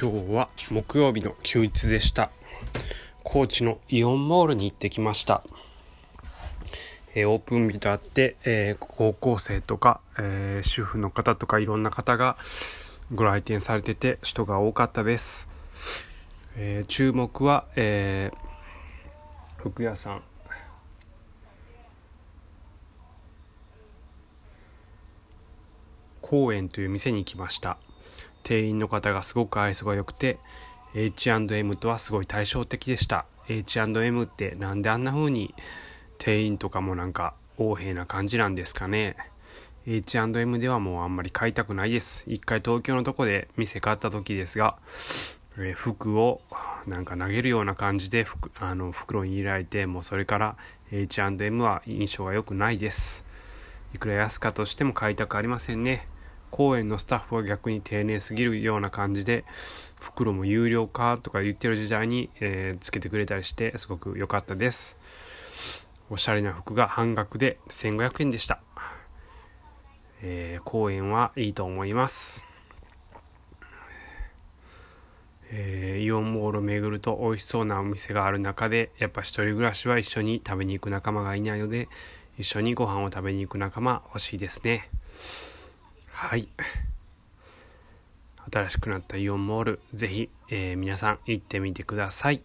今日は木曜日の休日でした。高知のイオンモールに行ってきました、えー、オープン日とあって、えー、高校生とか、えー、主婦の方とかいろんな方がご来店されてて人が多かったです、え注目は、え服屋さん。公園という店に来ました。店員の方がすごく愛想が良くて H&M とはすごい対照的でした。H&M ってなんであんな風に店員とかもなんか横柄な感じなんですかね。H&M ではもうあんまり買いたくないです。一回東京のとこで店買った時ですが、え服をなんか投げるような感じであの袋に入れられてもうそれから H&M は印象が良くないです。いくら安かとしても買いたくありませんね。公園のスタッフは逆に丁寧すぎるような感じで袋も有料化とか言ってる時代に、えー、つけてくれたりしてすごく良かったです。おしゃれな服が半額で1500円でした、えー、公園はいいと思います。えー、イオンモールを巡ると美味しそうなお店がある中でやっぱ一人暮らしは一緒に食べに行く仲間がいないので一緒にご飯を食べに行く仲間欲しいですね。はい新しくなったイオンモールぜひ、えー、皆さん行ってみてください。